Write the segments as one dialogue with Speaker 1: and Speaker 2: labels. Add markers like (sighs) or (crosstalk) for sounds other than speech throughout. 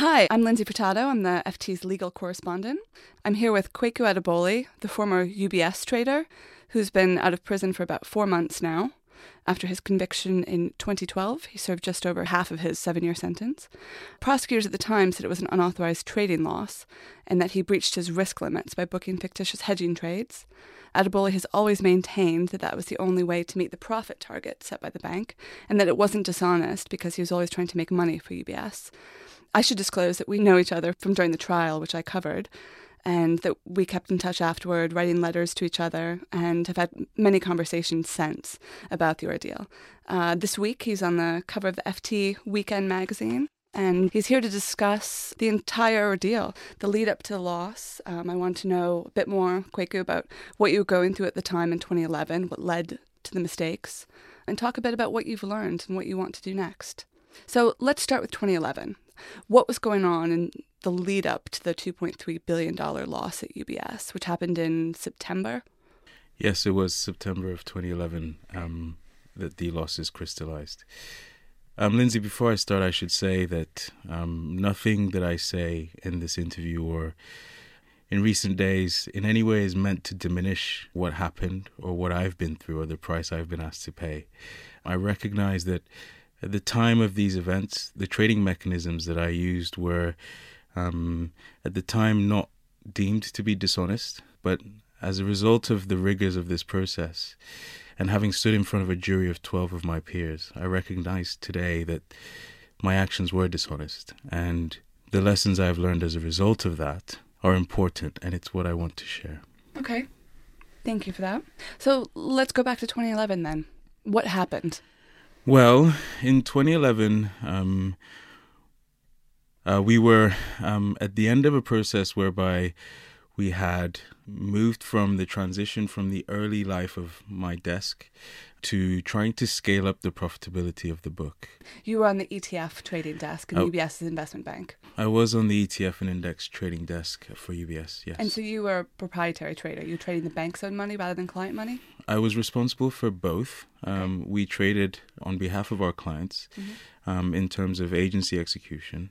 Speaker 1: Hi, I'm Lindsay Fortado. I'm the FT's legal correspondent. I'm here with Kweku Adoboli, the former UBS trader, who's been out of prison for about four months now. After his conviction in 2012, he served just over half of his seven year sentence. Prosecutors at the time said it was an unauthorized trading loss and that he breached his risk limits by booking fictitious hedging trades. Adoboli has always maintained that that was the only way to meet the profit target set by the bank and that it wasn't dishonest because he was always trying to make money for UBS. I should disclose that we know each other from during the trial, which I covered, and that we kept in touch afterward, writing letters to each other, and have had many conversations since about the ordeal. Uh, this week, he's on the cover of the FT Weekend magazine. And he's here to discuss the entire ordeal, the lead up to the loss. Um, I want to know a bit more, Kweku, about what you were going through at the time in 2011, what led to the mistakes, and talk a bit about what you've learned and what you want to do next. So let's start with 2011. What was going on in the lead up to the $2.3 billion loss at UBS, which happened in September?
Speaker 2: Yes, it was September of 2011 um, that the losses crystallized. Um, Lindsay, before I start, I should say that um, nothing that I say in this interview or in recent days in any way is meant to diminish what happened or what I've been through or the price I've been asked to pay. I recognize that at the time of these events, the trading mechanisms that I used were um, at the time not deemed to be dishonest, but as a result of the rigors of this process, and having stood in front of a jury of 12 of my peers, I recognize today that my actions were dishonest. And the lessons I've learned as a result of that are important, and it's what I want to share.
Speaker 1: Okay. Thank you for that. So let's go back to 2011 then. What happened?
Speaker 2: Well, in 2011, um, uh, we were um, at the end of a process whereby we had moved from the transition from the early life of my desk to trying to scale up the profitability of the book.
Speaker 1: You were on the ETF trading desk in oh, UBS's investment bank.
Speaker 2: I was on the ETF and index trading desk for UBS, yes.
Speaker 1: And so you were a proprietary trader. You were trading the bank's own money rather than client money?
Speaker 2: I was responsible for both. Um, We traded on behalf of our clients mm-hmm. um, in terms of agency execution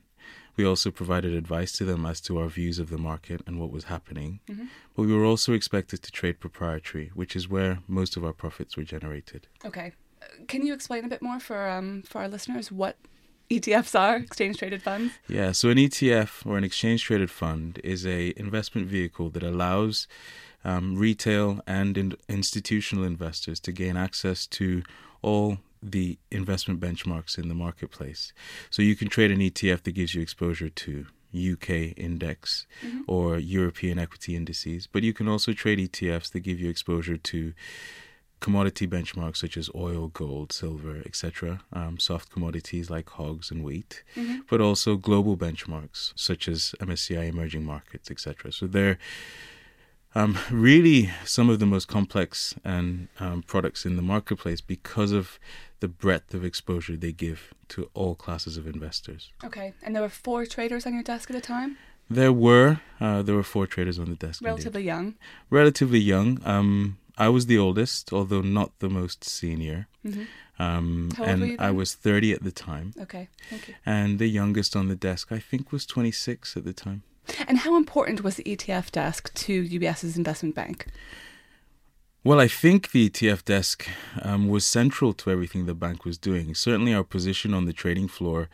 Speaker 2: we also provided advice to them as to our views of the market and what was happening. Mm-hmm. But we were also expected to trade proprietary, which is where most of our profits were generated.
Speaker 1: Okay. Can you explain a bit more for um, for our listeners what ETFs are, exchange traded funds?
Speaker 2: Yeah, so an ETF or an exchange traded fund is a investment vehicle that allows um, retail and in- institutional investors to gain access to all the investment benchmarks in the marketplace. So you can trade an ETF that gives you exposure to UK index mm-hmm. or European equity indices, but you can also trade ETFs that give you exposure to commodity benchmarks such as oil, gold, silver, etc., um, soft commodities like hogs and wheat, mm-hmm. but also global benchmarks such as MSCI emerging markets, etc. So they're um, really some of the most complex and um, products in the marketplace because of the breadth of exposure they give to all classes of investors.
Speaker 1: Okay, and there were four traders on your desk at the time.
Speaker 2: There were uh, there were four traders on the desk.
Speaker 1: Relatively
Speaker 2: indeed.
Speaker 1: young.
Speaker 2: Relatively young. Um, I was the oldest, although not the most senior. Mm-hmm. Um, and I was 30 at the time.
Speaker 1: Okay, thank you.
Speaker 2: And the youngest on the desk, I think, was 26 at the time.
Speaker 1: And how important was the ETF desk to UBS's investment bank?
Speaker 2: Well, I think the ETF desk um, was central to everything the bank was doing. Certainly, our position on the trading floor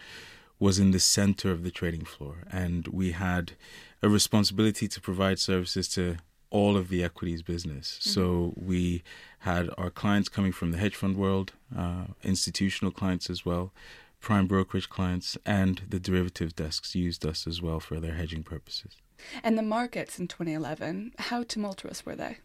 Speaker 2: was in the center of the trading floor, and we had a responsibility to provide services to all of the equities business. Mm-hmm. So we had our clients coming from the hedge fund world, uh, institutional clients as well, prime brokerage clients, and the derivative desks used us as well for their hedging purposes.
Speaker 1: And the markets in 2011, how tumultuous were they?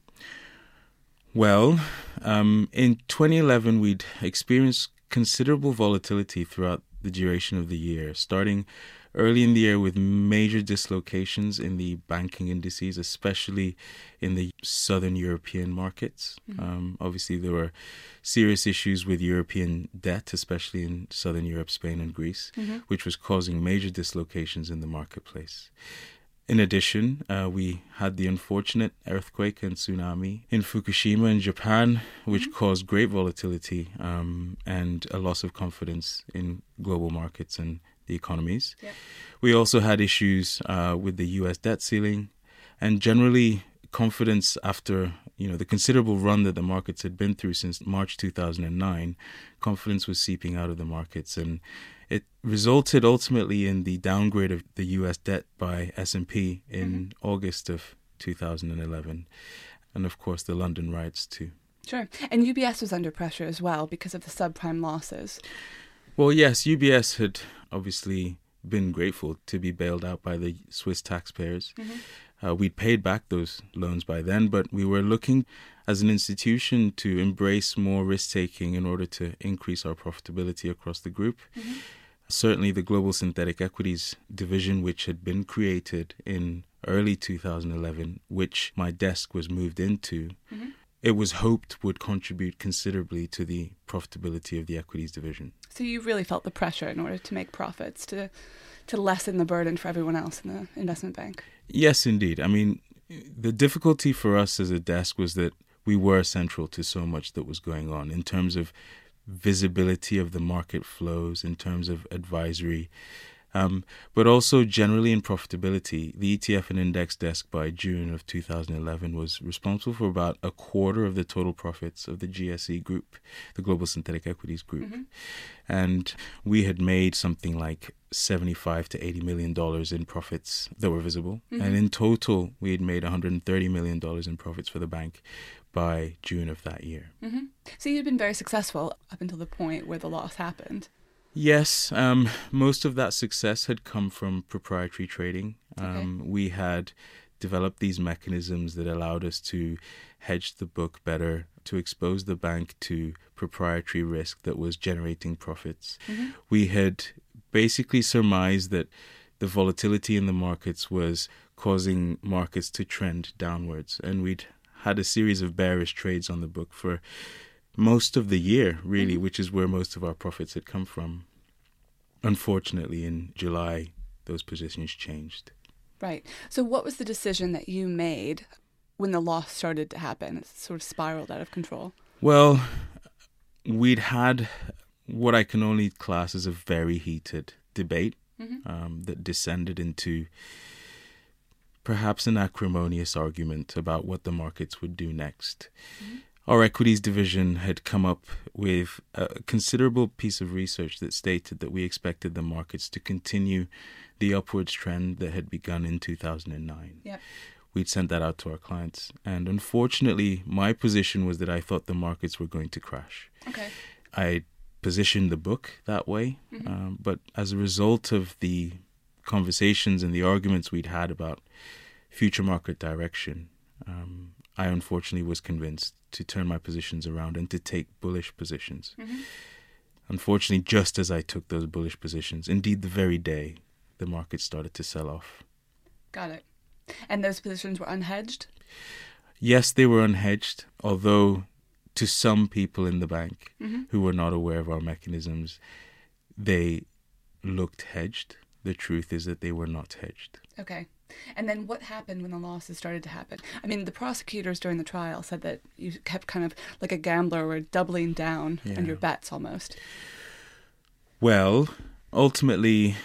Speaker 2: Well, um, in 2011, we'd experienced considerable volatility throughout the duration of the year, starting early in the year with major dislocations in the banking indices, especially in the southern European markets. Mm-hmm. Um, obviously, there were serious issues with European debt, especially in southern Europe, Spain, and Greece, mm-hmm. which was causing major dislocations in the marketplace. In addition, uh, we had the unfortunate earthquake and tsunami in Fukushima in Japan, which mm-hmm. caused great volatility um, and a loss of confidence in global markets and the economies.
Speaker 1: Yep.
Speaker 2: We also had issues uh, with the U.S. debt ceiling, and generally confidence after you know the considerable run that the markets had been through since March 2009. Confidence was seeping out of the markets, and it resulted ultimately in the downgrade of the U.S. debt by S&P in
Speaker 1: Mm-hmm.
Speaker 2: August of 2011, and of course the London riots too.
Speaker 1: Sure. And UBS was under pressure as well because of the subprime losses.
Speaker 2: Well, yes, UBS had obviously been grateful to be bailed out by the Swiss taxpayers. Mm-hmm. Uh, we'd paid back those loans by then, but we were looking as an institution to embrace more risk taking in order to increase our profitability across the group. Mm-hmm. Certainly, the Global Synthetic Equities division, which had been created in early 2011, which my desk was moved into, mm-hmm. It was hoped would contribute considerably to the profitability of the equities division.
Speaker 1: So you really felt the pressure in order to make profits, to to lessen the burden for everyone else in the investment bank.
Speaker 2: Yes, indeed. I mean, the difficulty for us as a desk was that we were central to so much that was going on in terms of visibility of the market flows, in terms of advisory, um, but also generally in profitability. The ETF and index desk by June of 2011 was responsible for about a quarter of the total profits of the GSE group, the Global Synthetic Equities Group. And we had made something like 75 to 80 million dollars in profits that were visible. And in total, we had made 130 million dollars in profits for the bank by June of that year.
Speaker 1: hmm So you'd been very successful up until the point where the loss happened.
Speaker 2: Yes, um, most of that success had come from proprietary trading. Um, We had developed these mechanisms that allowed us to hedge the book better, to expose the bank to proprietary risk that was generating profits. We had basically surmised that the volatility in the markets was causing markets to trend downwards, and we'd had a series of bearish trades on the book for most of the year, really, mm-hmm. which is where most of our profits had come from. Unfortunately, in July, those positions changed.
Speaker 1: Right. So what was the decision that you made when the loss started to happen? It sort of spiraled out of control.
Speaker 2: Well, we'd had what I can only class as a very heated debate mm-hmm. um, that descended into perhaps an acrimonious argument about what the markets would do next. Mm-hmm. Our equities division had come up with a considerable piece of research that stated that we expected the markets to continue the upwards trend that had begun in 2009
Speaker 1: Yep.
Speaker 2: we'd sent that out to our clients. And unfortunately, my position was that I thought the markets were going to crash.
Speaker 1: Okay.
Speaker 2: I positioned the book that way, um, but as a result of the conversations and the arguments we'd had about future market direction, um, I unfortunately was convinced to turn my positions around and to take bullish positions. Unfortunately, just as I took those bullish positions, indeed the very day, the market started to sell off.
Speaker 1: Got it. And those positions were unhedged?
Speaker 2: Yes, they were unhedged, although to some people in the bank
Speaker 1: Mm-hmm.
Speaker 2: who were not aware of our mechanisms, they looked hedged. The truth is that they were not hedged.
Speaker 1: Okay. And then what happened when the losses started to happen? I mean, the prosecutors during the trial said that you kept kind of like a gambler, were doubling down on your bets almost.
Speaker 2: Well, ultimately,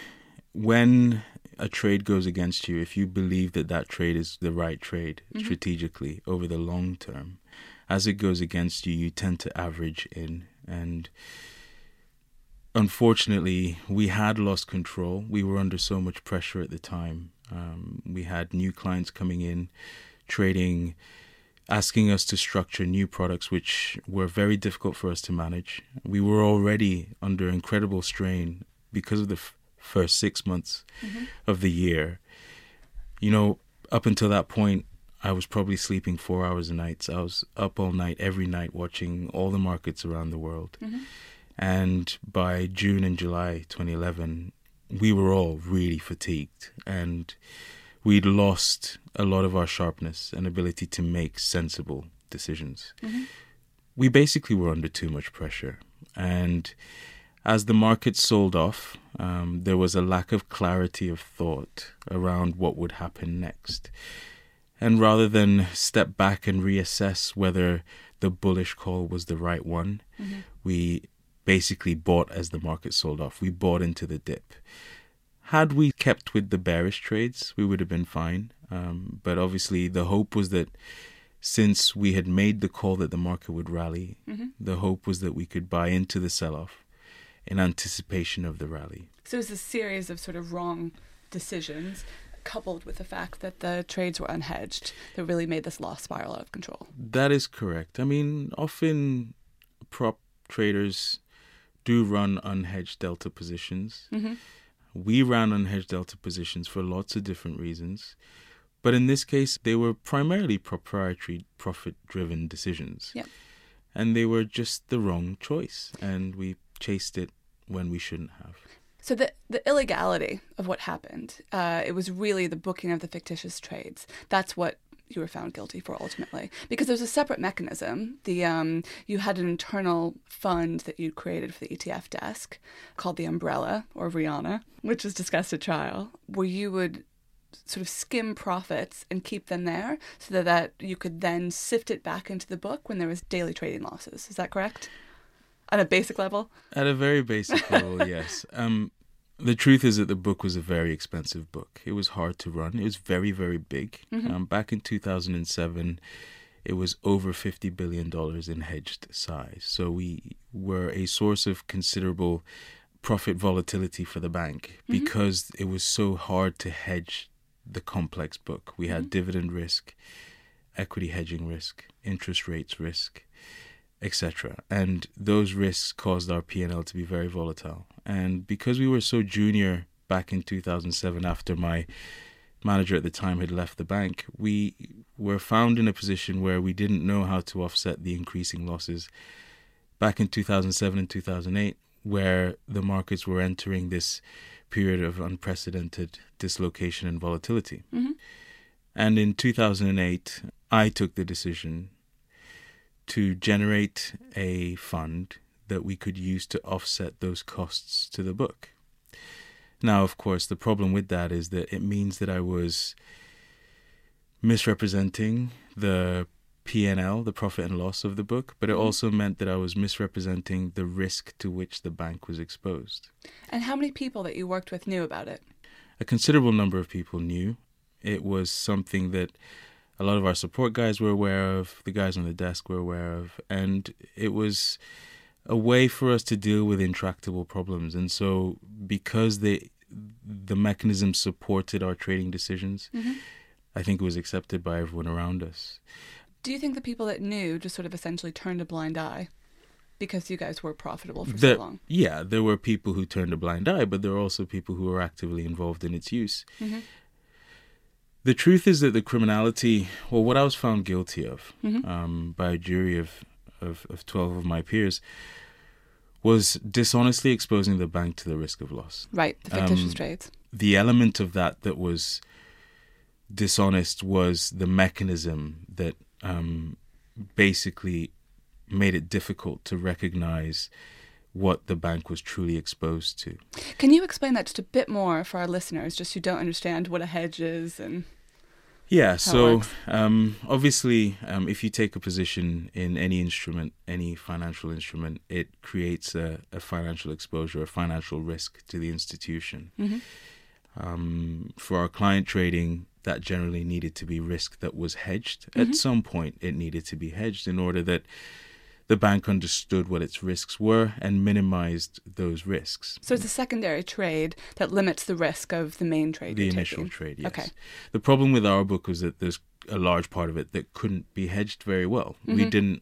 Speaker 2: when a trade goes against you, if you believe that that trade is the right trade mm-hmm. strategically over the long term, as it goes against you, you tend to average in. And unfortunately, we had lost control. We were under so much pressure at the time. Um, we had new clients coming in, trading, asking us to structure new products, which were very difficult for us to manage. We were already under incredible strain because of the f- first six months of the year. You know, up until that point, I was probably sleeping four hours a night. I was up all night, every night, watching all the markets around the world. And by June and July 2011, we were all really fatigued and we'd lost a lot of our sharpness and ability to make sensible decisions. We basically were under too much pressure. And as the market sold off, um, there was a lack of clarity of thought around what would happen next. And rather than step back and reassess whether the bullish call was the right one, we basically bought as the market sold off. We bought into the dip. Had we kept with the bearish trades, we would have been fine. Um, but obviously, the hope was that since we had made the call that the market would rally,
Speaker 1: Mm-hmm.
Speaker 2: the hope was that we could buy into the sell off in anticipation of the rally.
Speaker 1: So it was a series of sort of wrong decisions coupled with the fact that the trades were unhedged that really made this loss spiral out of control.
Speaker 2: That is correct. I mean, often prop traders do run unhedged delta positions.
Speaker 1: Mm-hmm.
Speaker 2: We ran unhedged delta positions for lots of different reasons. But in this case, they were primarily proprietary, profit driven decisions.
Speaker 1: Yep.
Speaker 2: And they were just the wrong choice. And we chased it when we shouldn't have.
Speaker 1: So the the illegality of what happened, uh, it was really the booking of the fictitious trades. That's what you were found guilty for ultimately, because there's a separate mechanism. The um, you had an internal fund that you created for the ETF desk called the Umbrella or Rihanna, which was discussed at trial, where you would sort of skim profits and keep them there so that, that you could then sift it back into the book when there was daily trading losses. Is that correct? On a basic level?
Speaker 2: At a very basic level, (laughs) yes. Um, the truth is that the book was a very expensive book. It was hard to run. It was very, very big.
Speaker 1: Mhm.
Speaker 2: Um, back in 2007, it was over $50 billion in hedged size. So we were a source of considerable profit volatility for the bank
Speaker 1: Mhm.
Speaker 2: because it was so hard to hedge the complex book. We had
Speaker 1: Mhm.
Speaker 2: dividend risk, equity hedging risk, interest rates risk, etc. And those risks caused our P&L to be very volatile. And because we were so junior back in 2007 after my manager at the time had left the bank, we were found in a position where we didn't know how to offset the increasing losses back in 2007 and 2008 where the markets were entering this period of unprecedented dislocation and volatility.
Speaker 1: Mm-hmm.
Speaker 2: And in 2008, I took the decision to generate a fund that we could use to offset those costs to the book. Now, of course, the problem with that is that it means that I was misrepresenting the P&L, the profit and loss of the book, but it
Speaker 1: Mhm.
Speaker 2: also meant that I was misrepresenting the risk to which the bank was exposed.
Speaker 1: And how many people that you worked with knew about it?
Speaker 2: a considerable number of people knew. It was something that a lot of our support guys were aware of, the guys on the desk were aware of, and it was a way for us to deal with intractable problems. And so, because they, the mechanism supported our trading decisions,
Speaker 1: Mm-hmm.
Speaker 2: I think it was accepted by everyone around us.
Speaker 1: Do you think the people that knew just sort of essentially turned a blind eye because you guys were profitable for
Speaker 2: The-
Speaker 1: so long?
Speaker 2: Yeah, there were people who turned a blind eye, but there were also people who were actively involved in its use.
Speaker 1: Mm-hmm.
Speaker 2: The truth is that the criminality, well, what I was found guilty of
Speaker 1: Mm-hmm.
Speaker 2: um, by a jury of, of, of 12 of my peers was dishonestly exposing the bank to the risk of loss.
Speaker 1: right, the fictitious
Speaker 2: um,
Speaker 1: trades.
Speaker 2: The element of that that was dishonest was the mechanism that um, basically made it difficult to recognize what the bank was truly exposed to.
Speaker 1: Can you explain that just a bit more for our listeners, just who don't understand what a hedge is and
Speaker 2: Yeah, so um, obviously, um, if you take a position in any instrument, any financial instrument, it creates a, a financial exposure, a financial risk to the institution.
Speaker 1: Mhm.
Speaker 2: Um, for our client trading, that generally needed to be risk that was hedged.
Speaker 1: Mhm.
Speaker 2: At some point, it needed to be hedged in order that the bank understood what its risks were and minimized those risks.
Speaker 1: so it's a secondary trade that limits the risk of the main trade.
Speaker 2: the initial
Speaker 1: taking.
Speaker 2: trade, yes.
Speaker 1: Okay.
Speaker 2: The problem with our book was that there's a large part of it that couldn't be hedged very well. We
Speaker 1: Mhm.
Speaker 2: didn't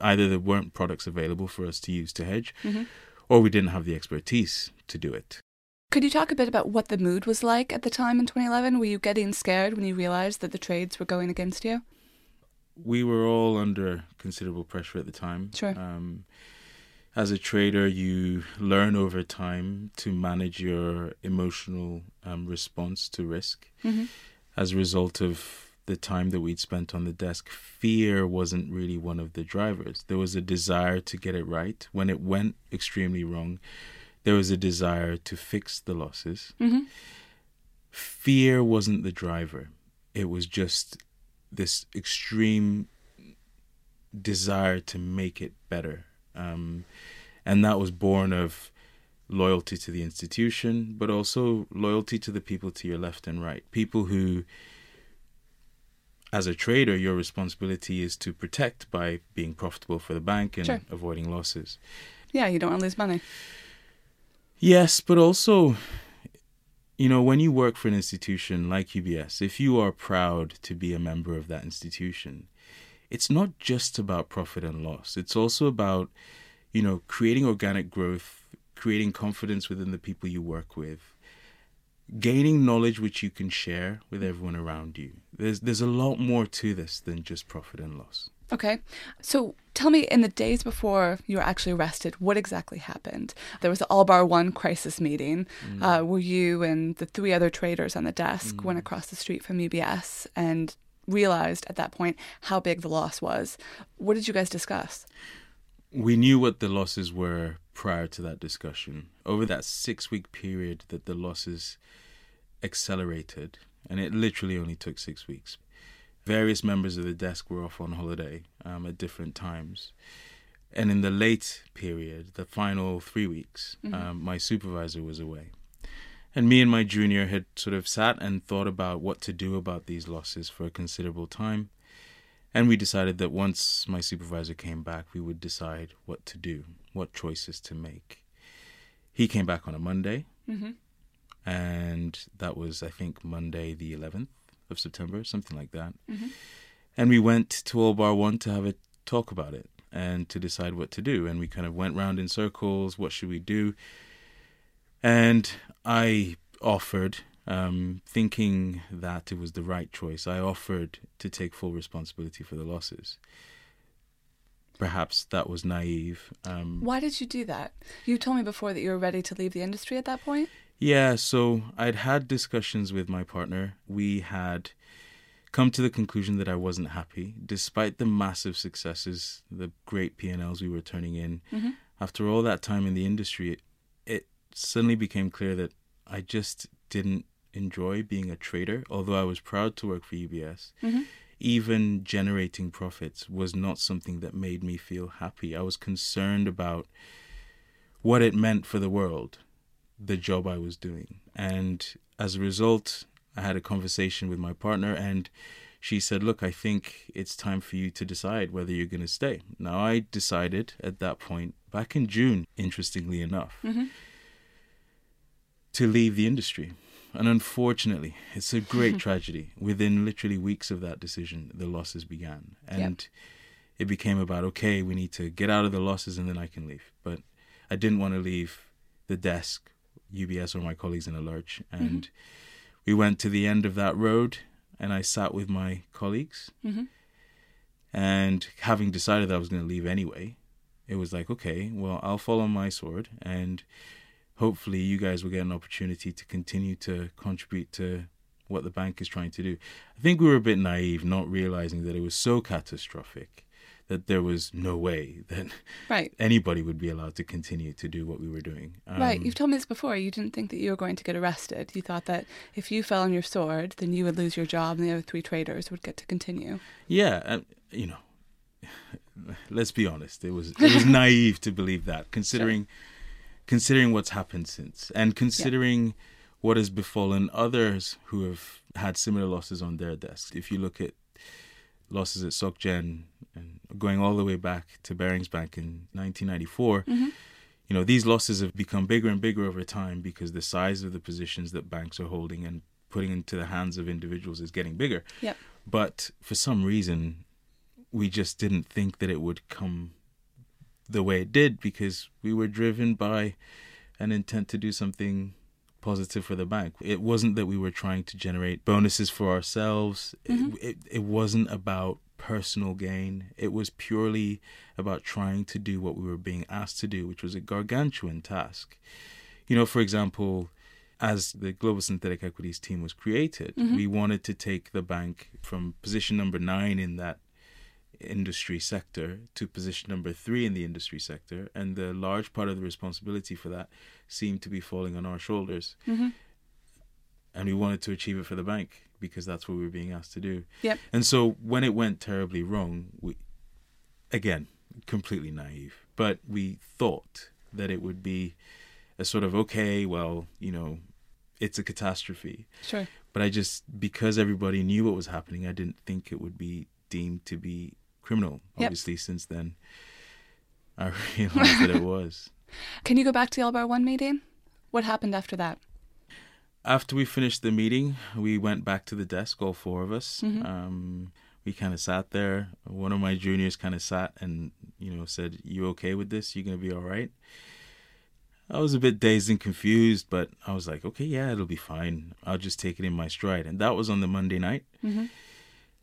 Speaker 2: either there weren't products available for us to use to hedge,
Speaker 1: Mhm.
Speaker 2: or we didn't have the expertise to do it.
Speaker 1: Could you talk a bit about what the mood was like at the time in 2011? Were you getting scared when you realized that the trades were going against you?
Speaker 2: We were all under considerable pressure at the time.
Speaker 1: Sure.
Speaker 2: Um, as a trader, you learn over time to manage your emotional um, response to risk.
Speaker 1: Mm-hmm.
Speaker 2: as a result of the time that we'd spent on the desk, fear wasn't really one of the drivers. There was a desire to get it right. When it went extremely wrong, there was a desire to fix the losses.
Speaker 1: Mm-hmm.
Speaker 2: Fear wasn't the driver, it was just this extreme desire to make it better. Um, And that was born of loyalty to the institution, but also loyalty to the people to your left and right. People who, as a trader, your responsibility is to protect by being profitable for the bank and
Speaker 1: Sure.
Speaker 2: avoiding losses.
Speaker 1: Yeah, you don't want to lose money.
Speaker 2: Yes, but also, you know, when you work for an institution like UBS, if you are proud to be a member of that institution, it's not just about profit and loss. It's also about, you know, creating organic growth, creating confidence within the people you work with, gaining knowledge which you can share with everyone around you. There's there's a lot more to this than just profit and loss.
Speaker 1: Okay. So tell me, in the days before you were actually arrested, what exactly happened? There was the All Bar One crisis meeting uh, where you and the three other traders on the desk went across the street from UBS and realized at that point how big the loss was. What did you guys discuss?
Speaker 2: we knew what the losses were prior to that discussion. Over that six week period that the losses accelerated, and it literally only took six weeks, various members of the desk were off on holiday um, at different times. And in the late period, the final three weeks, um, my supervisor was away. And me and my junior had sort of sat and thought about what to do about these losses for a considerable time. And we decided that once my supervisor came back, we would decide what to do, what choices to make. He came back on a Monday,
Speaker 1: Mm-hmm.
Speaker 2: and that was, I think, Monday the 11th of September, something like that.
Speaker 1: Mhm.
Speaker 2: And we went to All Bar One to have a talk about it and to decide what to do. And we kind of went round in circles. What should we do? And I offered, um, thinking that it was the right choice, I offered to take full responsibility for the losses. Perhaps that was naive. Um,
Speaker 1: Why did you do that? You told me before that you were ready to leave the industry at that point.
Speaker 2: Yeah, so I'd had discussions with my partner. We had come to the conclusion that I wasn't happy, despite the massive successes, the great P&Ls we were turning in.
Speaker 1: Mhm.
Speaker 2: After all that time in the industry, it, it suddenly became clear that I just didn't enjoy being a trader, although I was proud to work for UBS.
Speaker 1: Mhm.
Speaker 2: Even generating profits was not something that made me feel happy. I was concerned about what it meant for the world the job I was doing. And as a result, I had a conversation with my partner, and she said, Look, I think it's time for you to decide whether you're going to stay. Now, I decided at that point, back in June, interestingly enough,
Speaker 1: Mhm.
Speaker 2: to leave the industry. And unfortunately, it's a great (laughs) tragedy. Within literally weeks of that decision, the losses began. And it became about, okay, we need to get out of the losses and then I can leave. But I didn't want to leave the desk, UBS or my colleagues in a lurch. And we went to the end of that road and I sat with my colleagues.
Speaker 1: Mhm.
Speaker 2: And having decided that I was going to leave anyway, it was like, okay, well, I'll follow my sword and hopefully you guys will get an opportunity to continue to contribute to what the bank is trying to do. I think we were a bit naive, not realizing that it was so catastrophic that there was no way that
Speaker 1: Right.
Speaker 2: anybody would be allowed to continue to do what we were doing.
Speaker 1: right.
Speaker 2: Um,
Speaker 1: You've told me this before. You didn't think that you were going to get arrested. You thought that if you fell on your sword, then you would lose your job and the other three traders would get to continue.
Speaker 2: Yeah, and you know, (laughs) let's be honest. It was it was (laughs) naive to believe that, considering considering what's happened since, and considering what has befallen others who have had similar losses on their desks. If you look at losses at SocGen and going all the way back to Barings Bank in 1994,
Speaker 1: Mhm.
Speaker 2: you know these losses have become bigger and bigger over time because the size of the positions that banks are holding and putting into the hands of individuals is getting bigger.
Speaker 1: Yep.
Speaker 2: But for some reason, we just didn't think that it would come the way it did because we were driven by an intent to do something positive for the bank. It wasn't that we were trying to generate bonuses for ourselves.
Speaker 1: Mhm.
Speaker 2: It, it, it wasn't about personal gain. It was purely about trying to do what we were being asked to do, which was a gargantuan task. You know, for example, as the global synthetic equities team was created,
Speaker 1: Mhm.
Speaker 2: we wanted to take the bank from position number nine in that industry sector to position number three in the industry sector, and the large part of the responsibility for that seemed to be falling on our shoulders.
Speaker 1: Mm-hmm.
Speaker 2: And we wanted to achieve it for the bank because that's what we were being asked to do.
Speaker 1: Yep.
Speaker 2: And so when it went terribly wrong, we, again, completely naive, but we thought that it would be a sort of okay, well, you know, it's a catastrophe.
Speaker 1: Sure.
Speaker 2: But I just because everybody knew what was happening, I didn't think it would be deemed to be criminal.
Speaker 1: Yep.
Speaker 2: Obviously, since then, I (laughs) realized that it was. (laughs)
Speaker 1: Can you go back to the All Bar One meeting? What happened after that?
Speaker 2: After we finished the meeting, we went back to the desk, all four of us.
Speaker 1: Mhm.
Speaker 2: Um, we kind of sat there. One of my juniors kind of sat and, you know, said, You okay with this? You going to be all right? I was a bit dazed and confused, but I was like, Okay, yeah, it'll be fine. I'll just take it in my stride. And that was on the Monday night.
Speaker 1: Mm-hmm.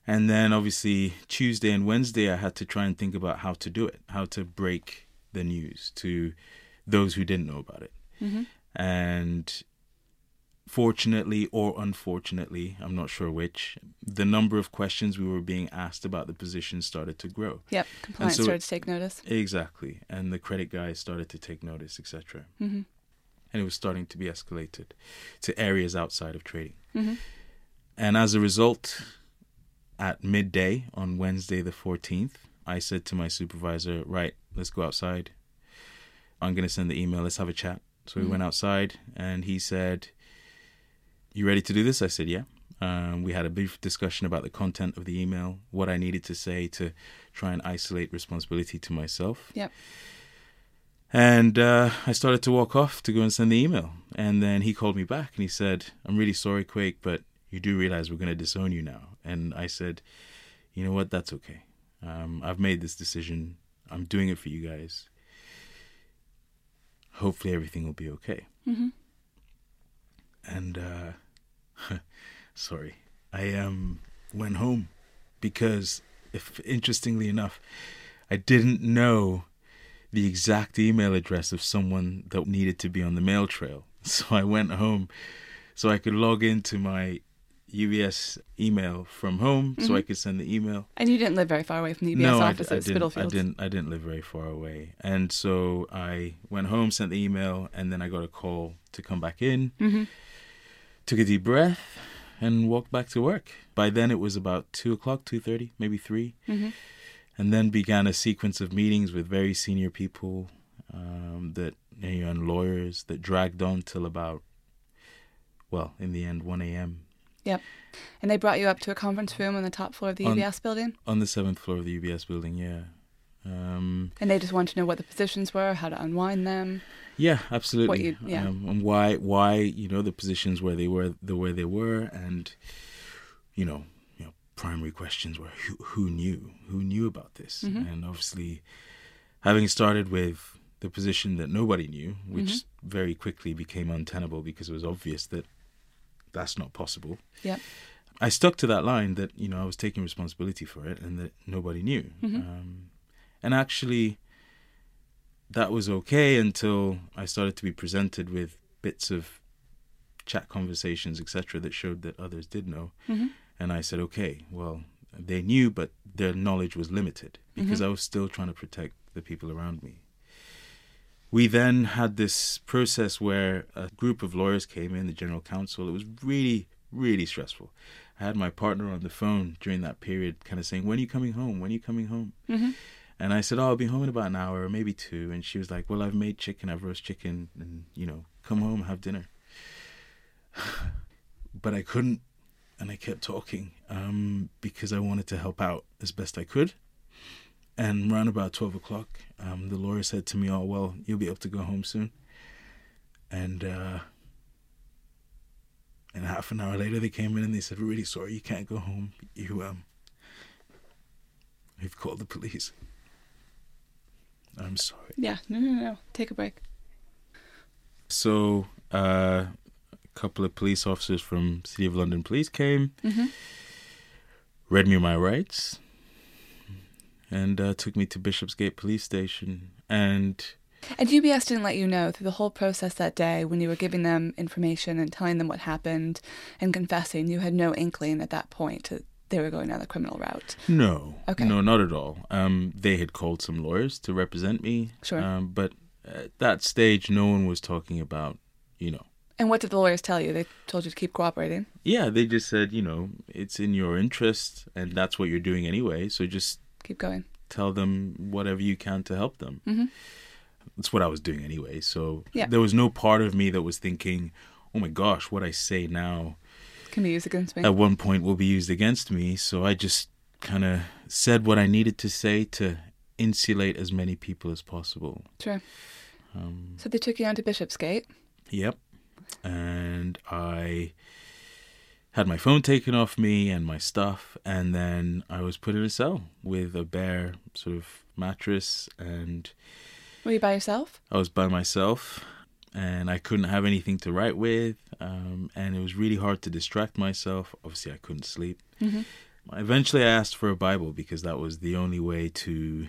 Speaker 2: And then obviously Tuesday and Wednesday, I had to try and think about how to do it, how to break the news to those who didn't know about it.
Speaker 1: Mm-hmm.
Speaker 2: And fortunately or unfortunately, I'm not sure which, the number of questions we were being asked about the position started to grow.
Speaker 1: Yep. Compliance
Speaker 2: so-
Speaker 1: started to take notice.
Speaker 2: Exactly. And the credit guys started to take notice, etc.
Speaker 1: Mm-hmm.
Speaker 2: And it was starting to be escalated to areas outside of trading.
Speaker 1: Mm-hmm.
Speaker 2: And as a result, at midday on Wednesday, the 14th, I said to my supervisor, Right, let's go outside. I'm going to send the email. Let's have a chat. So we
Speaker 1: Mhm.
Speaker 2: went outside, and he said, You ready to do this? I said, Yeah. Um, we had a brief discussion about the content of the email, what I needed to say to try and isolate responsibility to myself.
Speaker 1: Yep.
Speaker 2: And uh, I started to walk off to go and send the email. And then he called me back and he said, I'm really sorry, Kweku, but you do realize we're going to disown you now. And I said, you know what? That's okay. Um, I've made this decision. I'm doing it for you guys. Hopefully everything will be okay.
Speaker 1: Mm-hmm.
Speaker 2: And uh, (laughs) sorry, I um went home because, if interestingly enough, I didn't know the exact email address of someone that needed to be on the mail trail. (laughs) So I went home so I could log into my UBS email from home so I could send the email.
Speaker 1: And you didn't live very far away from the UBS
Speaker 2: no,
Speaker 1: office
Speaker 2: I
Speaker 1: at
Speaker 2: didn't. I didn't. I didn't live very far away, and so I went home, sent the email, and then I got a call to come back in.
Speaker 1: Mm-hmm.
Speaker 2: Took a deep breath and walked back to work. By then it was about two o'clock, two thirty, maybe three,
Speaker 1: Mm-hmm.
Speaker 2: and then began a sequence of meetings with very senior people um, that you know, and lawyers that dragged on till about, well, in the end, one a.m.
Speaker 1: And they brought you up to a conference room on the top floor of the
Speaker 2: On-
Speaker 1: UBS building,
Speaker 2: on the seventh floor of the UBS building. Yeah. Um,
Speaker 1: and they just wanted to know what the positions were, how to unwind them.
Speaker 2: Yeah, absolutely.
Speaker 1: What you- yeah.
Speaker 2: Um, and why why you know the positions where they were the way they were, and you know you know primary questions were who who knew who knew about this,
Speaker 1: Mhm.
Speaker 2: and obviously having started with the position that nobody knew, which
Speaker 1: Mm-hmm.
Speaker 2: very quickly became untenable because it was obvious that that's not possible.
Speaker 1: Yeah.
Speaker 2: I stuck to that line that you know I was taking responsibility for it and that nobody knew.
Speaker 1: Mhm.
Speaker 2: Um, and actually, that was okay until I started to be presented with bits of chat conversations, etc., that showed that others did know.
Speaker 1: Mm-hmm.
Speaker 2: And I said, okay, well, they knew, but their knowledge was limited because
Speaker 1: Mhm.
Speaker 2: I was still trying to protect the people around me. We then had this process where a group of lawyers came in, the general counsel. It was really, really stressful. I had my partner on the phone during that period, kind of saying, When are you coming home? When are you coming home?
Speaker 1: Mm-hmm.
Speaker 2: And I said, Oh, I'll be home in about an hour or maybe two. And she was like, Well, I've made chicken, I've roast chicken, and, you know, come home, have dinner. (sighs) but I couldn't, and I kept talking um, because I wanted to help out as best I could. And around about 12 o'clock, um, the lawyer said to me, Oh, well, you'll be able to go home soon. And, uh, and half an hour later, they came in and they said, We're really sorry, you can't go home. You, um, we've called the police. I'm sorry.
Speaker 1: Yeah. No, no, no. Take a break.
Speaker 2: So, uh, a couple of police officers from City of London Police came,
Speaker 1: Mm-hmm.
Speaker 2: read me my rights, and uh, took me to Bishopsgate Police Station. And
Speaker 1: And UBS didn't let you know through the whole process that day when you were giving them information and telling them what happened and confessing. You had no inkling at that point that they were going down the criminal route.
Speaker 2: no,
Speaker 1: Okay.
Speaker 2: no, not at all. Um, they had called some lawyers to represent me.
Speaker 1: Sure.
Speaker 2: Um, but at that stage, no one was talking about, you know,
Speaker 1: And what did the lawyers tell you? They told you to keep cooperating.
Speaker 2: yeah, they just said, you know, it's in your interest, and that's what you're doing anyway. So just
Speaker 1: Keep going.
Speaker 2: tell them whatever you can to help them.
Speaker 1: Mm-hmm.
Speaker 2: that's what I was doing anyway. So
Speaker 1: Yeah.
Speaker 2: there was no part of me that was thinking, "Oh my gosh, what I say now
Speaker 1: Can be used against me.
Speaker 2: at one point will be used against me." So I just kind of said what I needed to say to insulate as many people as possible.
Speaker 1: Sure.
Speaker 2: Um,
Speaker 1: So they took you down to Bishopsgate.
Speaker 2: Yep. And I had my phone taken off me and my stuff, and then I was put in a cell with a bare sort of mattress, and
Speaker 1: Were you by yourself?
Speaker 2: I was by myself, and I couldn't have anything to write with, um, and it was really hard to distract myself. Obviously, I couldn't sleep.
Speaker 1: Mm-hmm.
Speaker 2: Eventually, I asked for a Bible because that was the only way to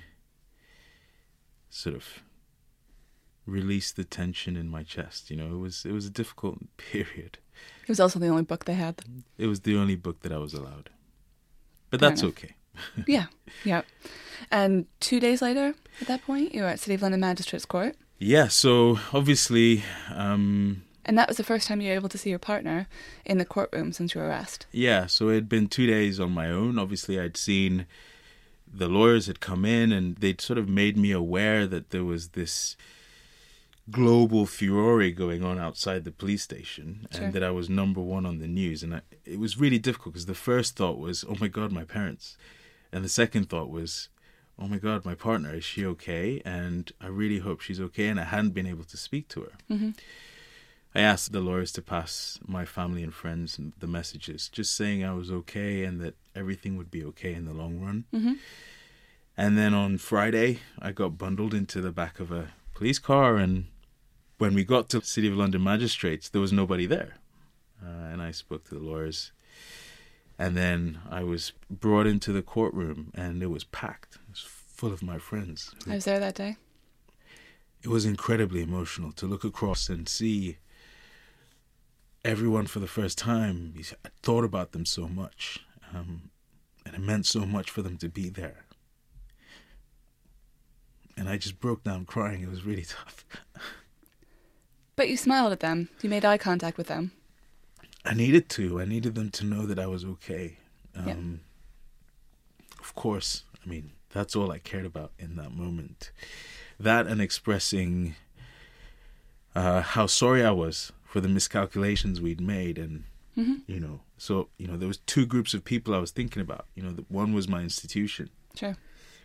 Speaker 2: sort of release the tension in my chest. You know, it was it was a difficult (laughs) period.
Speaker 1: It was also the only book they had.
Speaker 2: It was the only book that I was allowed, but
Speaker 1: Fair
Speaker 2: that's
Speaker 1: enough.
Speaker 2: okay. (laughs)
Speaker 1: yeah. Yeah. And two days later, at that point, you were at City of London Magistrates Court.
Speaker 2: Yeah. So obviously, um,
Speaker 1: And that was the first time you were able to see your partner in the courtroom since your arrest.
Speaker 2: yeah. So it had been two days on my own. Obviously, I'd seen the lawyers had come in and they'd sort of made me aware that there was this global furore going on outside the police station
Speaker 1: Sure.
Speaker 2: and that I was number one on the news. And I, it was really difficult because the first thought was, oh my God, my parents. And the second thought was, oh my God, my partner, is she okay? And I really hope she's okay. And I hadn't been able to speak to her.
Speaker 1: Mm-hmm.
Speaker 2: I asked the lawyers to pass my family and friends the messages, just saying I was okay and that everything would be okay in the long run.
Speaker 1: Mm-hmm.
Speaker 2: And then on Friday, I got bundled into the back of a police car. And when we got to City of London magistrates, there was nobody there. Uh, and I spoke to the lawyers. And then I was brought into the courtroom, and it was packed. It was full of my friends.
Speaker 1: I was there that day.
Speaker 2: It was incredibly emotional to look across and see everyone for the first time. I thought about them so much, um, and it meant so much for them to be there. And I just broke down crying. It was really (laughs) tough.
Speaker 1: But you smiled at them. You made eye contact with them.
Speaker 2: I needed to. I needed them to know that I was okay.
Speaker 1: Yeah.
Speaker 2: Um, Of course, I mean, that's all I cared about in that moment. That and expressing uh, how sorry I was for the miscalculations we'd made. And,
Speaker 1: Mm-hmm.
Speaker 2: you know, so, you know, there was two groups of people I was thinking about. You know, the, one was my institution.
Speaker 1: Sure.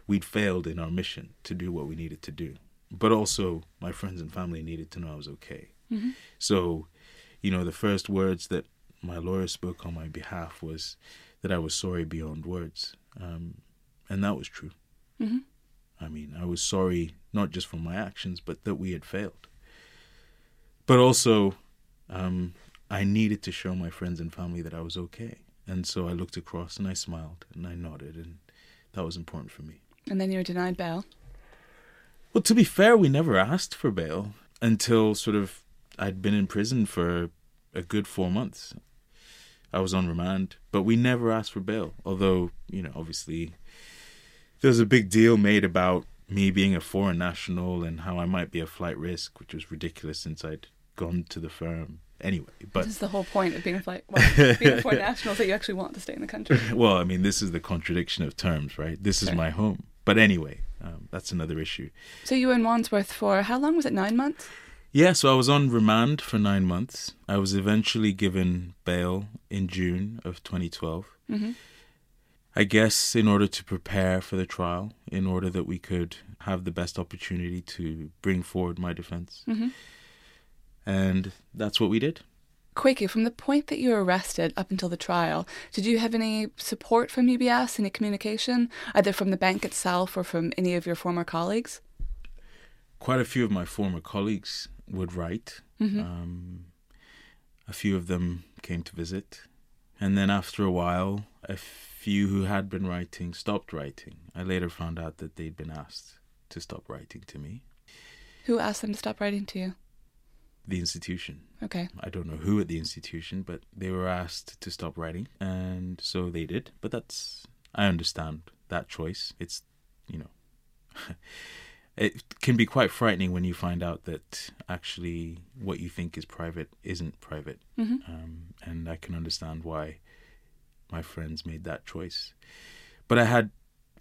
Speaker 2: We'd failed in our mission to do what we needed to do. But also, my friends and family needed to know I was okay.
Speaker 1: Mm-hmm.
Speaker 2: So, you know, the first words that my lawyer spoke on my behalf was that I was sorry beyond words. Um, and that was true.
Speaker 1: Mm-hmm.
Speaker 2: I mean, I was sorry not just for my actions, but that we had failed. But also, um, I needed to show my friends and family that I was okay. And so I looked across and I smiled and I nodded, and that was important for me.
Speaker 1: And then you were denied bail.
Speaker 2: Well, to be fair, we never asked for bail until sort of I'd been in prison for a good four months. I was on remand, but we never asked for bail. Although, you know, obviously, there was a big deal made about me being a foreign national and how I might be a flight risk, which was ridiculous since I'd gone to the firm anyway. But
Speaker 1: this is the whole point of being a flight, well, being a foreign (laughs) national, that you actually want to stay in the country.
Speaker 2: well, I mean, this is the contradiction of terms, right? This is my home. But anyway, um, that's another issue.
Speaker 1: So you were in Wandsworth for how long was it? Nine months.
Speaker 2: Yeah, so I was on remand for nine months. I was eventually given bail in June of 2012.
Speaker 1: Mm-hmm.
Speaker 2: I guess in order to prepare for the trial, in order that we could have the best opportunity to bring forward my defense.
Speaker 1: Mm-hmm.
Speaker 2: And that's what we did.
Speaker 1: Kweku, from the point that you were arrested up until the trial, did you have any support from UBS, any communication, either from the bank itself or from any of your former colleagues?
Speaker 2: Quite a few of my former colleagues would write.
Speaker 1: Mm-hmm.
Speaker 2: Um, a few of them came to visit. And then after a while, a few who had been writing stopped writing. I later found out that they'd been asked to stop writing to me.
Speaker 1: Who asked them to stop writing to you?
Speaker 2: The institution.
Speaker 1: Okay.
Speaker 2: I don't know who at the institution, but they were asked to stop writing, and so they did. But that's I understand that choice. It's you know, (laughs) it can be quite frightening when you find out that actually what you think is private isn't private,
Speaker 1: Mm-hmm.
Speaker 2: um, and I can understand why my friends made that choice. But I had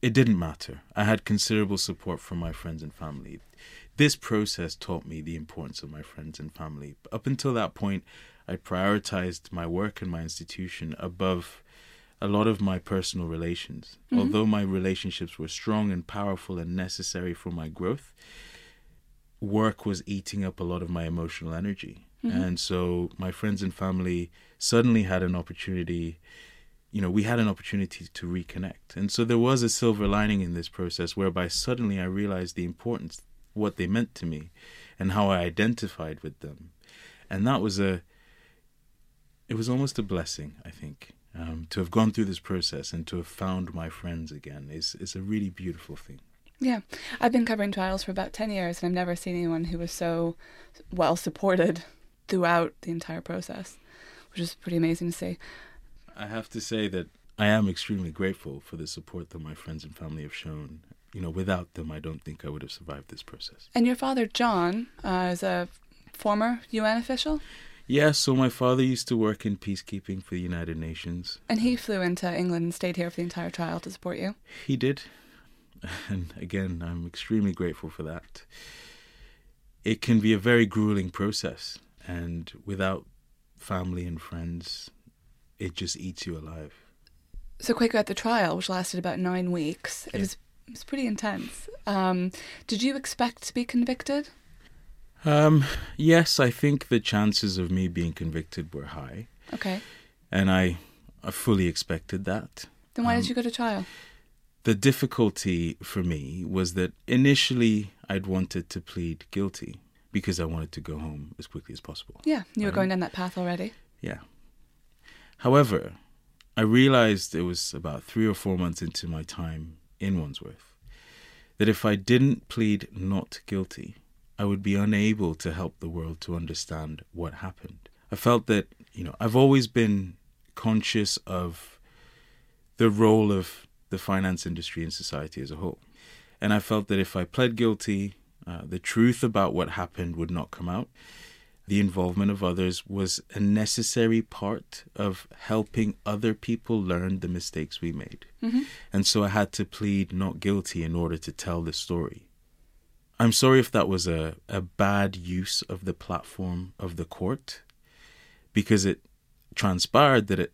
Speaker 2: it didn't matter. I had considerable support from my friends and family. This process taught me the importance of my friends and family. Up until that point, I prioritized my work and my institution above a lot of my personal relations.
Speaker 1: Mhm.
Speaker 2: Although my relationships were strong and powerful and necessary for my growth, work was eating up a lot of my emotional energy.
Speaker 1: Mhm.
Speaker 2: And so my friends and family suddenly had an opportunity, you know, we had an opportunity to reconnect. And so there was a silver lining in this process whereby suddenly I realized the importance, what they meant to me, and how I identified with them. And that was a, it was almost a blessing, I think. Um, to have gone through this process and to have found my friends again is, is a really beautiful thing.
Speaker 1: Yeah. I've been covering trials for about 10 years and I've never seen anyone who was so well supported throughout the entire process, which is pretty amazing to see.
Speaker 2: I have to say that I am extremely grateful for the support that my friends and family have shown. You know, without them, I don't think I would have survived this process.
Speaker 1: And your father, John, uh, is a former UN official
Speaker 2: Yeah, so my father used to work in peacekeeping for the United Nations.
Speaker 1: and he flew into England and stayed here for the entire trial to support you.
Speaker 2: He did. (laughs) And again, I'm extremely grateful for that. It can be a very grueling process, and without family and friends, it just eats you alive.
Speaker 1: So Kweku at the trial, which lasted about nine weeks,
Speaker 2: Yeah.
Speaker 1: it was pretty intense. Um, did you expect to be convicted?
Speaker 2: Um, yes, I think the chances of me being convicted were high,
Speaker 1: Okay.
Speaker 2: and I, I fully expected that.
Speaker 1: Then why
Speaker 2: Um,
Speaker 1: did you go to trial?
Speaker 2: The difficulty for me was that initially I'd wanted to plead guilty because I wanted to go home as quickly as possible.
Speaker 1: Yeah, you were going down that path already.
Speaker 2: Yeah. However, I realized it was about three or four months into my time in Wandsworth that if I didn't plead not guilty, I would be unable to help the world to understand what happened. I felt that, you know, I've always been conscious of the role of the finance industry in society as a whole. And I felt that if I pled guilty, uh, the truth about what happened would not come out the involvement of others was a necessary part of helping other people learn the mistakes we made.
Speaker 1: hmm
Speaker 2: And so I had to plead not guilty in order to tell the story. I'm sorry if that was a, a bad use of the platform of the court, because it transpired that it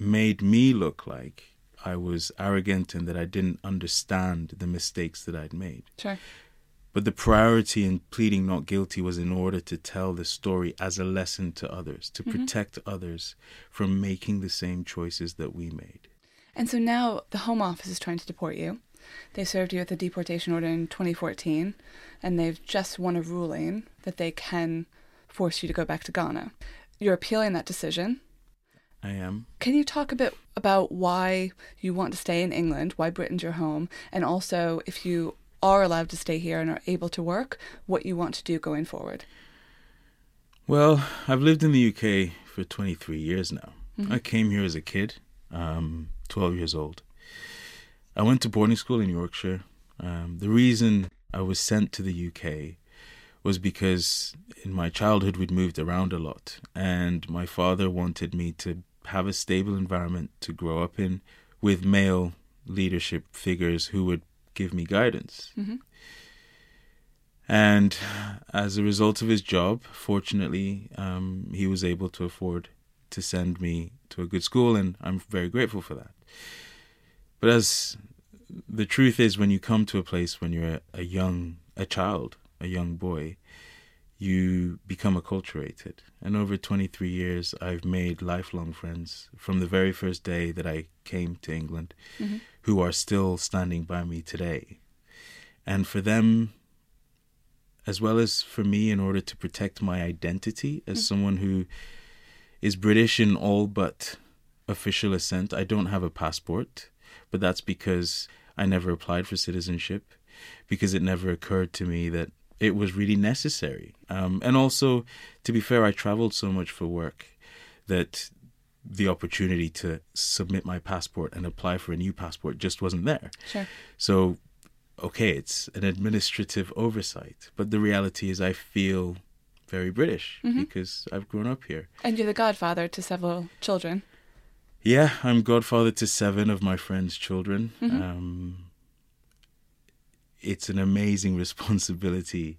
Speaker 2: made me look like I was arrogant and that I didn't understand the mistakes that I'd made.
Speaker 1: Sure.
Speaker 2: But the priority in pleading not guilty was in order to tell the story as a lesson to others, to
Speaker 1: Mhm.
Speaker 2: protect others from making the same choices that we made.
Speaker 1: And so now the Home Office is trying to deport you. They served you with a deportation order in 2014, and they've just won a ruling that they can force you to go back to Ghana. You're appealing that decision.
Speaker 2: I am.
Speaker 1: Can you talk a bit about why you want to stay in England, why Britain's your home, and also if you are allowed to stay here and are able to work, what you want to do going forward?
Speaker 2: Well, I've lived in the UK for 23 years now.
Speaker 1: Mhm.
Speaker 2: I came here as a kid, um, 12 years old. I went to boarding school in Yorkshire. Um, the reason I was sent to the UK was because in my childhood we'd moved around a lot, and my father wanted me to have a stable environment to grow up in with male leadership figures who would give me guidance.
Speaker 1: hmm
Speaker 2: And as a result of his job, fortunately, um, he was able to afford to send me to a good school, and I'm very grateful for that. But as the truth is, when you come to a place when you're a, a young, a child, a young boy, you become acculturated. And over 23 years, I've made lifelong friends from the very first day that I came to England
Speaker 1: hmm
Speaker 2: who are still standing by me today. And for them, as well as for me, in order to protect my identity as
Speaker 1: Mhm.
Speaker 2: someone who is British in all but official assent, I don't have a passport, but that's because I never applied for citizenship, because it never occurred to me that it was really necessary. Um, and also, to be fair, I traveled so much for work that the opportunity to submit my passport and apply for a new passport just wasn't there.
Speaker 1: Sure.
Speaker 2: So, okay, it's an administrative oversight, but the reality is I feel very British
Speaker 1: Mhm.
Speaker 2: because I've grown up here.
Speaker 1: And you're the godfather to several children.
Speaker 2: Yeah, I'm godfather to seven of my friends' children.
Speaker 1: Mhm.
Speaker 2: Um, it's an amazing (laughs) responsibility.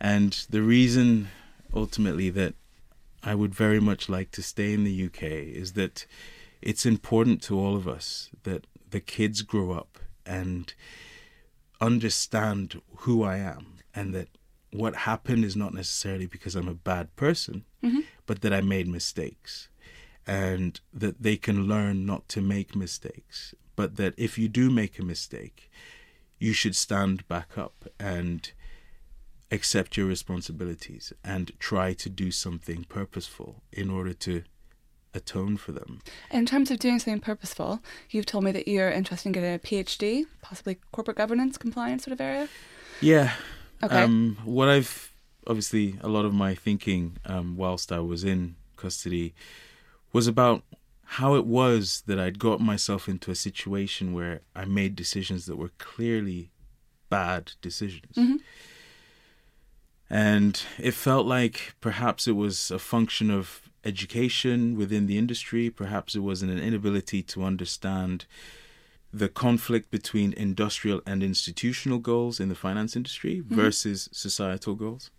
Speaker 2: And the reason ultimately that I would very much like to stay in the UK is that it's important to all of us that the kids grow up and understand who I am and that what happened is not necessarily because I'm a bad person,
Speaker 1: mm-hmm.
Speaker 2: but that I made mistakes and that they can learn not to make mistakes. But that if you do make a mistake, you should stand back up and accept your responsibilities and try to do something purposeful in order to atone for them.
Speaker 1: In terms of doing something purposeful, you've told me that you're interested in getting a PhD, possibly corporate governance, compliance sort of area.
Speaker 2: Yeah.
Speaker 1: Okay.
Speaker 2: Um, what I've obviously a lot of my thinking um, whilst I was in custody was about how it was that I'd got myself into a situation where I made decisions that were clearly bad decisions.
Speaker 1: Mm-hmm.
Speaker 2: And it felt like perhaps it was a function of education within the industry, perhaps it was an inability to understand the conflict between industrial and institutional goals in the finance industry
Speaker 1: Mm-hmm.
Speaker 2: versus societal goals.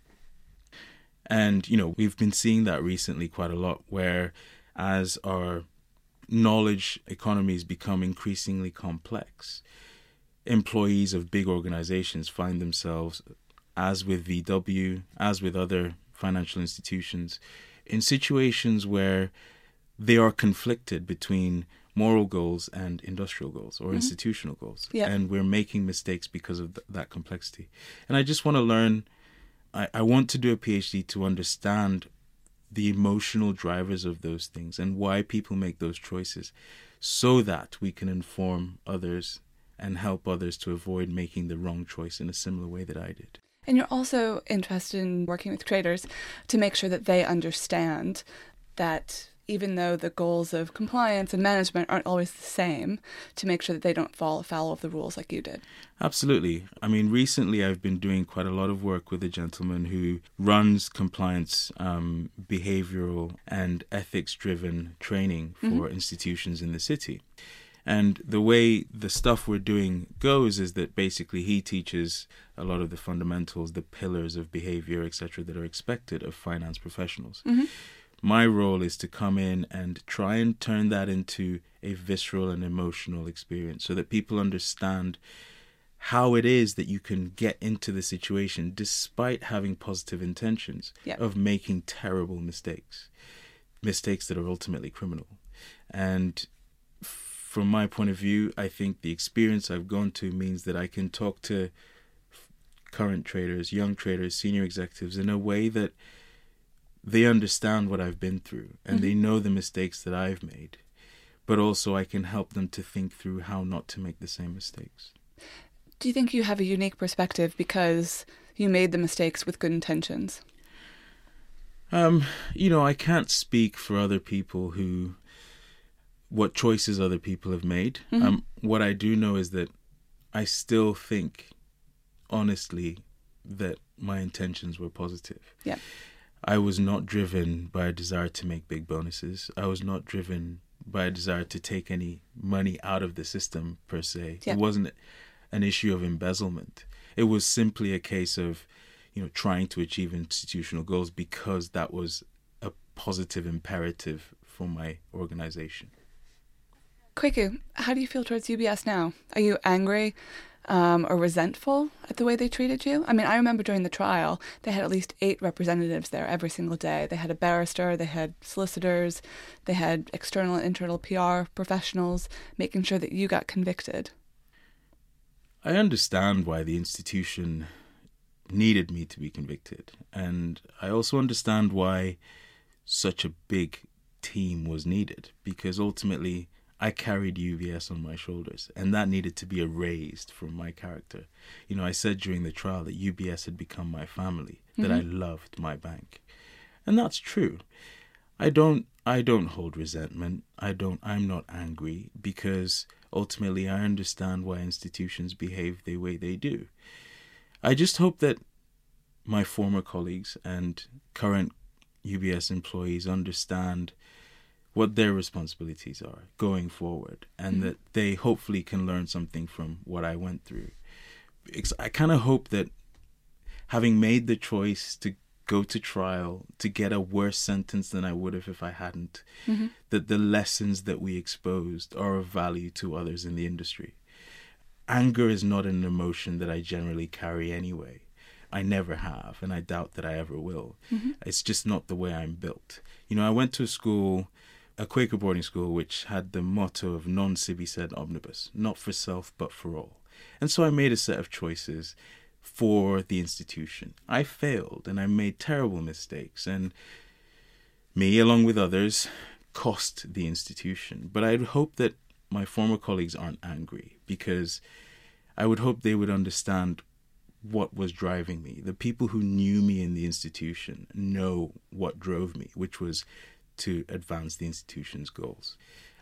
Speaker 2: And, you know, we've been seeing that recently quite a lot, where as our knowledge economies become increasingly complex, employees of big organizations find themselves, as with VW, as with other financial institutions, in situations where they are conflicted between moral goals and industrial goals or mm-hmm. institutional goals.
Speaker 1: Yeah.
Speaker 2: And we're making mistakes because of th- that complexity. And I just want to learn, I, I want to do a PhD to understand the emotional drivers of those things and why people make those choices so that we can inform others and help others to avoid making the wrong choice in a similar way that I did.
Speaker 1: And you're also interested in working with traders to make sure that they understand that even though the goals of compliance and management aren't always the same, to make sure that they don't fall afoul of the rules like you did.
Speaker 2: Absolutely. I mean, recently I've been doing quite a lot of work with a gentleman who runs compliance, um, behavioral, and ethics driven training for institutions in the city. And the way the stuff we're doing goes is that basically he teaches a lot of the fundamentals, the pillars of behavior, etc., that are expected of finance professionals. Mm-hmm. My role is to come in and try and turn that into a visceral and emotional experience so that people understand how it is that you can get into the situation despite having positive intentions
Speaker 1: Yeah.
Speaker 2: of making terrible mistakes, mistakes that are ultimately criminal. And from my point of view, I think the experience I've gone to means that I can talk to current traders, young traders, senior executives in a way that they understand what I've been through and they know the mistakes that I've made. But also, I can help them to think through how not to make the same mistakes.
Speaker 1: Do you think you have a unique perspective because you made the mistakes with good intentions?
Speaker 2: Um, you know, I can't speak for other people who what choices other people have made. Um, what I do know is that I still think, honestly, that my intentions were positive.
Speaker 1: Yeah.
Speaker 2: I was not driven by a desire to make big bonuses. I was not driven by a desire to take any money out of the system per se.
Speaker 1: Yeah.
Speaker 2: It wasn't an issue of embezzlement. It was simply a case of, you know, trying to achieve institutional goals because that was a positive imperative for my organization.
Speaker 1: Kweku, how do you feel towards UBS now? Are you angry um, or resentful at the way they treated you? I mean, I remember during the trial, they had at least eight representatives there every single day. They had a barrister, they had solicitors, they had external and internal PR professionals making sure that you got convicted.
Speaker 2: I understand why the institution needed me to be convicted. And I also understand why such a big team was needed because ultimately I carried UBS on my shoulders and that needed to be erased from my character. You know, I said during the trial that UBS had become my family, that I mm-hmm. loved my bank. And that's true. I don't I don't hold resentment. I don't I'm not angry because ultimately I understand why institutions behave the way they do. I just hope that my former colleagues and current UBS employees understand what their responsibilities are going forward and that they hopefully can learn something from what I went through. I kind of hope that having made the choice to go to trial to get a worse sentence than I would have if I hadn't, mm-hmm. that the lessons that we exposed are of value to others in the industry. Anger is not an emotion that I generally carry anyway. I never have, and I doubt that I ever will. Mm-hmm. It's just not the way I'm built. You know, I went to a school, a Quaker boarding school, which had the motto of non sibi sed omnibus, not for self, but for all. And so I made a set of choices for the institution. I failed and I made terrible mistakes, and me, along with others, cost the institution. But I'd hope that my former colleagues aren't angry because I would hope they would understand what was driving me. The people who knew me in the institution know what drove me, which was to advance the institution's goals.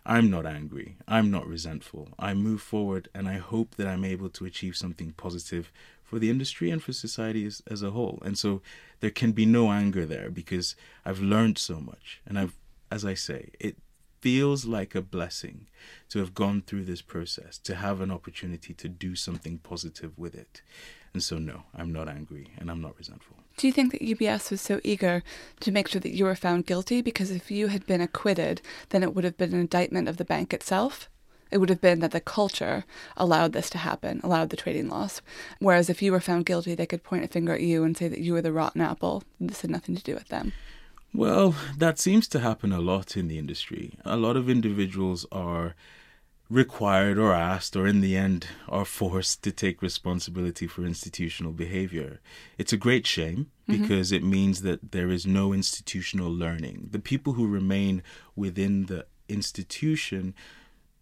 Speaker 2: I'm not angry. I'm not resentful. I move forward and I hope that I'm able to achieve something positive for the industry and for society as, as a whole. And so there can be no anger there because I've learned so much. And I've, as I say, it feels like a blessing to have gone through this process, to have an opportunity to do something positive with it. And so, no, I'm not angry and I'm not resentful.
Speaker 1: Do you think that UBS was so eager to make sure that you were found guilty? Because if you had been acquitted, then it would have been an indictment of the bank itself. It would have been that the culture allowed this to happen, allowed the trading loss. Whereas if you were found guilty, they could point a finger at you and say that you were the rotten apple. This had nothing to do with them.
Speaker 2: Well, that seems to happen a lot in the industry. A lot of individuals are required or asked or in the end are forced to take responsibility for institutional behavior. It's a great shame mm-hmm. because mm-hmm. it means that there is no institutional learning. The people who remain within the institution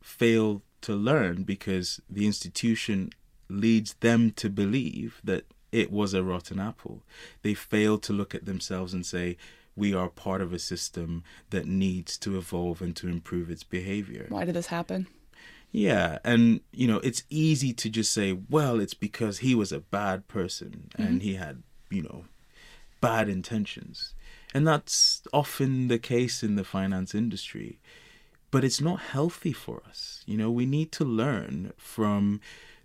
Speaker 2: fail to learn because the institution leads them to believe that it was a rotten apple. They fail to look at themselves and say, we are part of a system that needs to evolve and to improve its behavior.
Speaker 1: Why did this happen?
Speaker 2: Yeah, and you know, it's easy to just say, well, it's because he was a bad person mm-hmm. and he had, you know, bad intentions. And that's often the case in the finance industry. But it's not healthy for us. You know, we need to learn from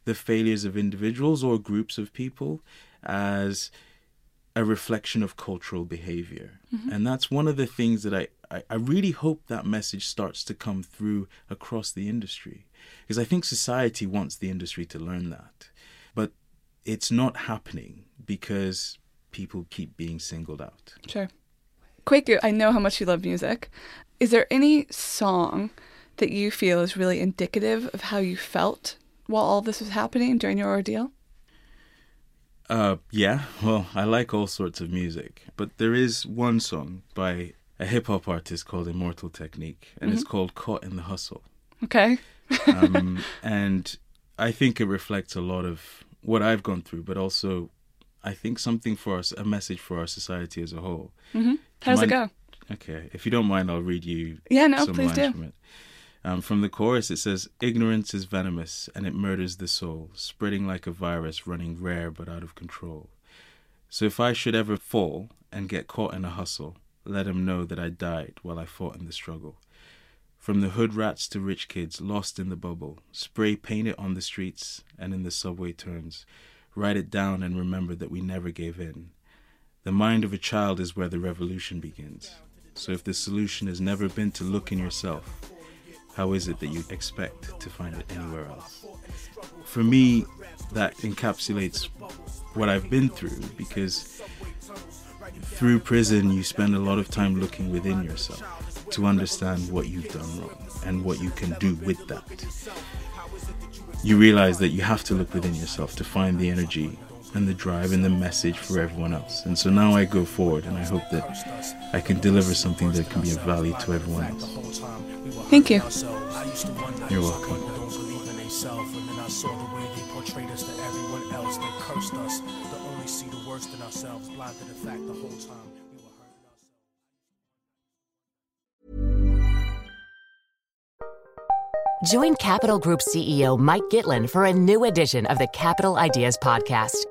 Speaker 2: the failures of individuals or groups of people as a reflection of cultural behavior. Mm-hmm. And that's one of the things that I, I, I, really hope that message starts to come through across the industry. Because I think society wants the industry to learn that. But it's not happening because people keep being singled out.
Speaker 1: Sure. Kweku, I know how much you love music. Is there any song that you feel is really indicative of how you felt while all this was happening during your ordeal?
Speaker 2: Uh, yeah, well, I like all sorts of music, but there is one song by a hip hop artist called Immortal Technique, and mm-hmm. it's called Caught in the Hustle.
Speaker 1: Okay. (laughs)
Speaker 2: um, and I think it reflects a lot of what I've gone through, but also I think something for us, a message for our society as a whole.
Speaker 1: Mm-hmm. How does it go?
Speaker 2: Okay, if you don't mind, I'll read you.
Speaker 1: Yeah, no, please do.
Speaker 2: Um, from the chorus, it says, Ignorance is venomous and it murders the soul, spreading like a virus, running rare but out of control. So if I should ever fall and get caught in a hustle, let him know that I died while I fought in the struggle. From the hood rats to rich kids lost in the bubble, spray paint it on the streets and in the subway turns. Write it down and remember that we never gave in. The mind of a child is where the revolution begins. So if the solution has never been to look in yourself, how is it that you expect to find it anywhere else? For me, that encapsulates what I've been through because through prison, you spend a lot of time looking within yourself to understand what you've done wrong and what you can do with that. You realize that you have to look within yourself to find the energy and the drive and the message for everyone else. And so now I go forward and I hope that I can deliver something that can be of value to everyone else.
Speaker 1: Thank you.
Speaker 2: You're welcome.
Speaker 3: Join Capital Group CEO Mike Gitlin for a new edition of the Capital Ideas Podcast.